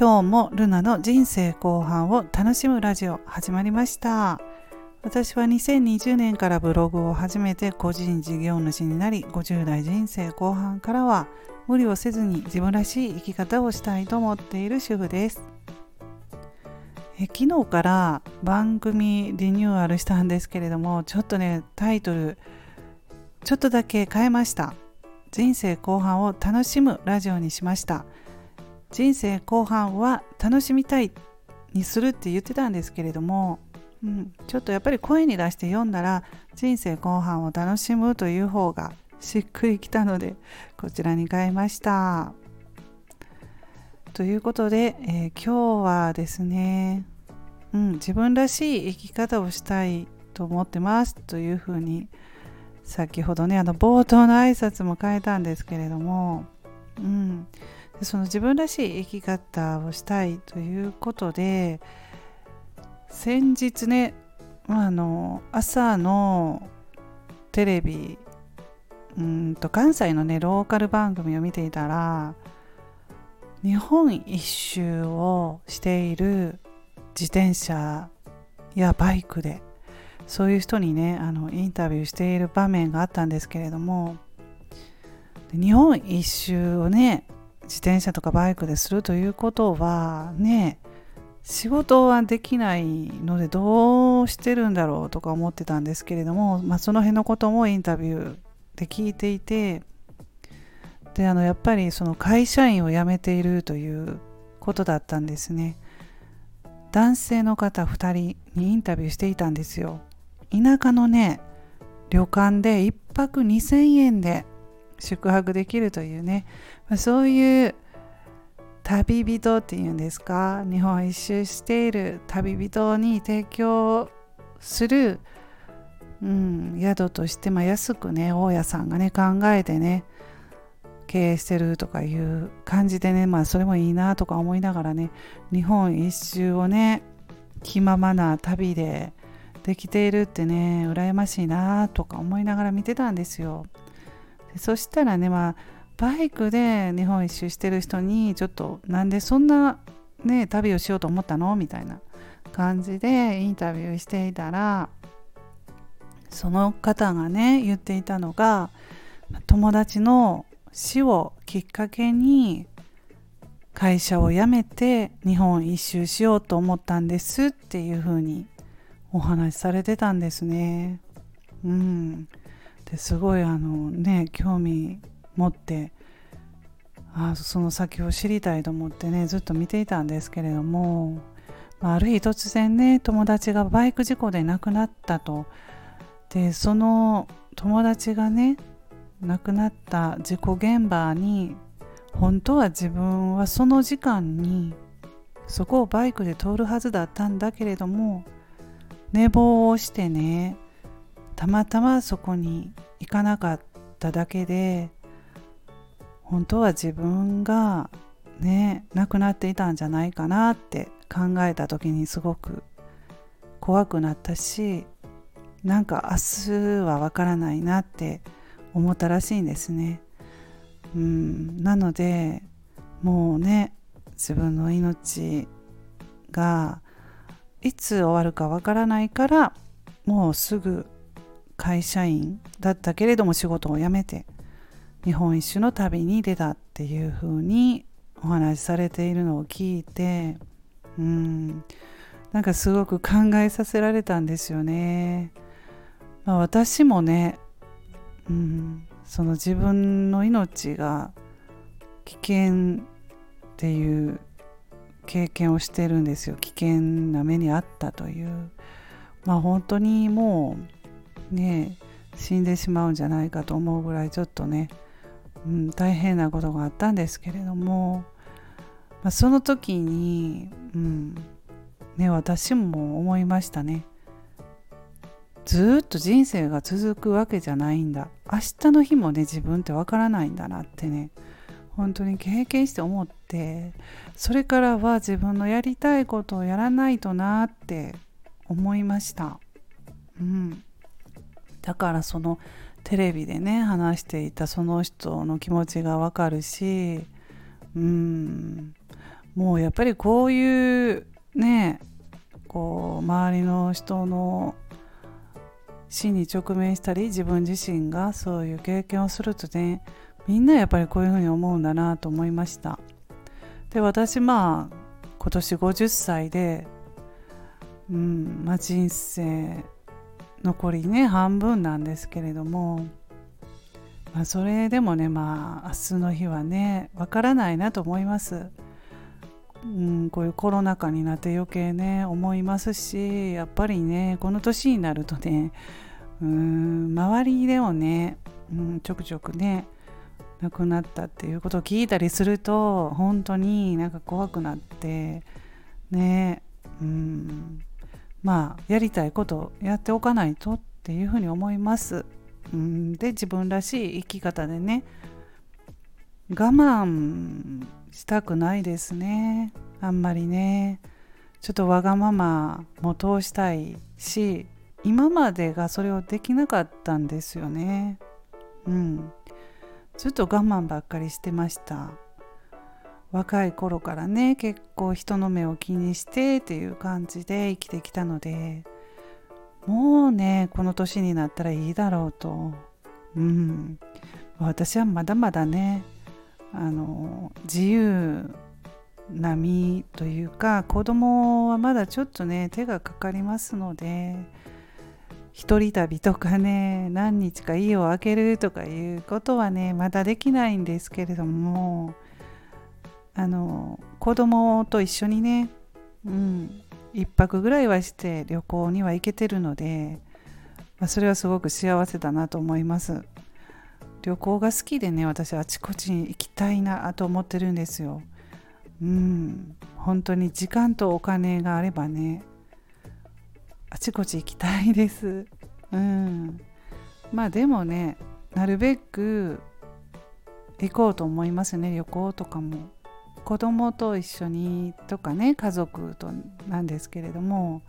今日もルナの人生後半を楽しむラジオ始まりました。私は2020年からブログを始めて個人事業主になり50代人生後半からは無理をせずに自分らしい生き方をしたいと思っている主婦です。え昨日から番組リニューアルしたんですけれどもちょっとねタイトルちょっとだけ変えました。人生後半を楽しむラジオにしました。人生後半は楽しみたいにするって言ってたんですけれども、うん、ちょっとやっぱり声に出して読んだら人生後半を楽しむという方がしっくりきたのでこちらに変えました。ということで、えー、今日はですね、うん、自分らしい生き方をしたいと思ってますというふうに先ほどねあの冒頭の挨拶も変えたんですけれども、うん、その自分らしい生き方をしたいということで先日ねあの朝のテレビうんと関西のねローカル番組を見ていたら日本一周をしている自転車やバイクでそういう人にねあのインタビューしている場面があったんですけれども日本一周をね自転車とかバイクでするということはね仕事はできないのでどうしてるんだろうとか思ってたんですけれども、まあ、その辺のこともインタビューで聞いていてであのやっぱりその会社員を辞めているということだったんですね。男性の方2人にインタビューしていたんですよ。田舎のね旅館で1泊2000円で宿泊できるというねそういう旅人っていうんですか日本一周している旅人に提供する、うん、宿として、まあ、安くね大家さんがね考えてね経営してるとかいう感じでねまあそれもいいなとか思いながらね日本一周をね気ままな旅でできているってね羨ましいなとか思いながら見てたんですよ。そしたらねまあバイクで日本一周してる人にちょっとなんでそんなね旅をしようと思ったのみたいな感じでインタビューしていたらその方がね言っていたのが友達の死をきっかけに会社を辞めて日本一周しようと思ったんですっていうふうにお話しされてたんですね。うん、ですごいあのね興味持ってあその先を知りたいと思ってねずっと見ていたんですけれども、まあ、ある日突然ね友達がバイク事故で亡くなったと。でその友達がね亡くなった事故現場に本当は自分はその時間にそこをバイクで通るはずだったんだけれども寝坊をしてねたまたまそこに行かなかっただけで本当は自分がね亡くなっていたんじゃないかなって考えた時にすごく怖くなったしなんか明日はわからないなって思ったらしいんですね。うん、なのでもうね自分の命がいつ終わるかわからないからもうすぐ会社員だったけれども仕事を辞めて日本一周の旅に出たっていうふうにお話しされているのを聞いてうん。なんかすごく考えさせられたんですよね。まあ、私もね、うん、その自分の命が危険っていう経験をしてるんですよ。危険な目にあったという。まあ本当にもうね死んでしまうんじゃないかと思うぐらいちょっとね、うん、大変なことがあったんですけれども、まあ、その時に、うんね、私も思いましたね。ずっと人生が続くわけじゃないんだ。明日の日もね自分ってわからないんだなってね本当に経験して思ってそれからは自分のやりたいことをやらないとなって思いました、うん、だからそのテレビでね話していたその人の気持ちがわかるしうん。もうやっぱりこういうねこう周りの人の死に直面したり自分自身がそういう経験をするとねみんなやっぱりこういうふうに思うんだなと思いました。で私まあ今年50歳でうんまあ人生残りね半分なんですけれども、まあ、それでもねまあ明日の日はねわからないなと思います。うん、こういうコロナ禍になって余計ね思いますしやっぱりねこの年になるとねうん周りでもね、うん、ちょくちょくね亡くなったっていうことを聞いたりすると本当になんか怖くなってねうんまあやりたいことをやっておかないとっていうふうに思います。うんで自分らしい生き方でね我慢したくないですね。あんまりね。ちょっとわがままも通したいし今までがそれをできなかったんですよね。うん。ずっと我慢ばっかりしてました。若い頃からね結構人の目を気にしてっていう感じで生きてきたのでもうねこの年になったらいいだろうと。うん。私はまだまだねあの自由な身というか子供はまだちょっとね手がかかりますので一人旅とかね何日か家を空けるとかいうことはねまだできないんですけれどもあの子供と一緒にね、うん、1泊ぐらいはして旅行には行けてるので、まあ、それはすごく幸せだなと思います。旅行が好きでね私あちこちに行きたいなと思ってるんですよ。うん。本当に時間とお金があればねあちこち行きたいです。うん。まあでもねなるべく行こうと思いますね旅行とかも子供と一緒にとかね家族となんですけれども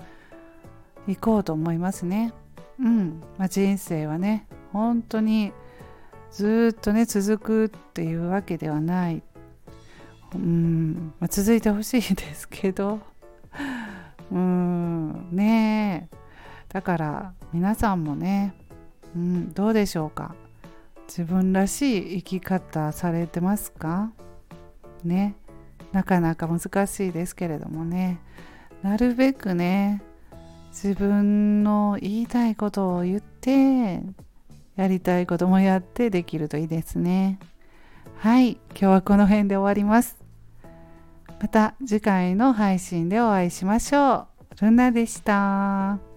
行こうと思いますね。うん、まあ、人生はね本当にずっとね続くっていうわけではない。うん、まあ、続いてほしいですけど。うん。ねえ。だから皆さんもね、うん、どうでしょうか。自分らしい生き方されてますか？ね。なかなか難しいですけれどもねなるべくね自分の言いたいことを言ってやりたいこともやってできるといいですね。はい、今日はこの辺で終わります。また次回の配信でお会いしましょう。ルナでした。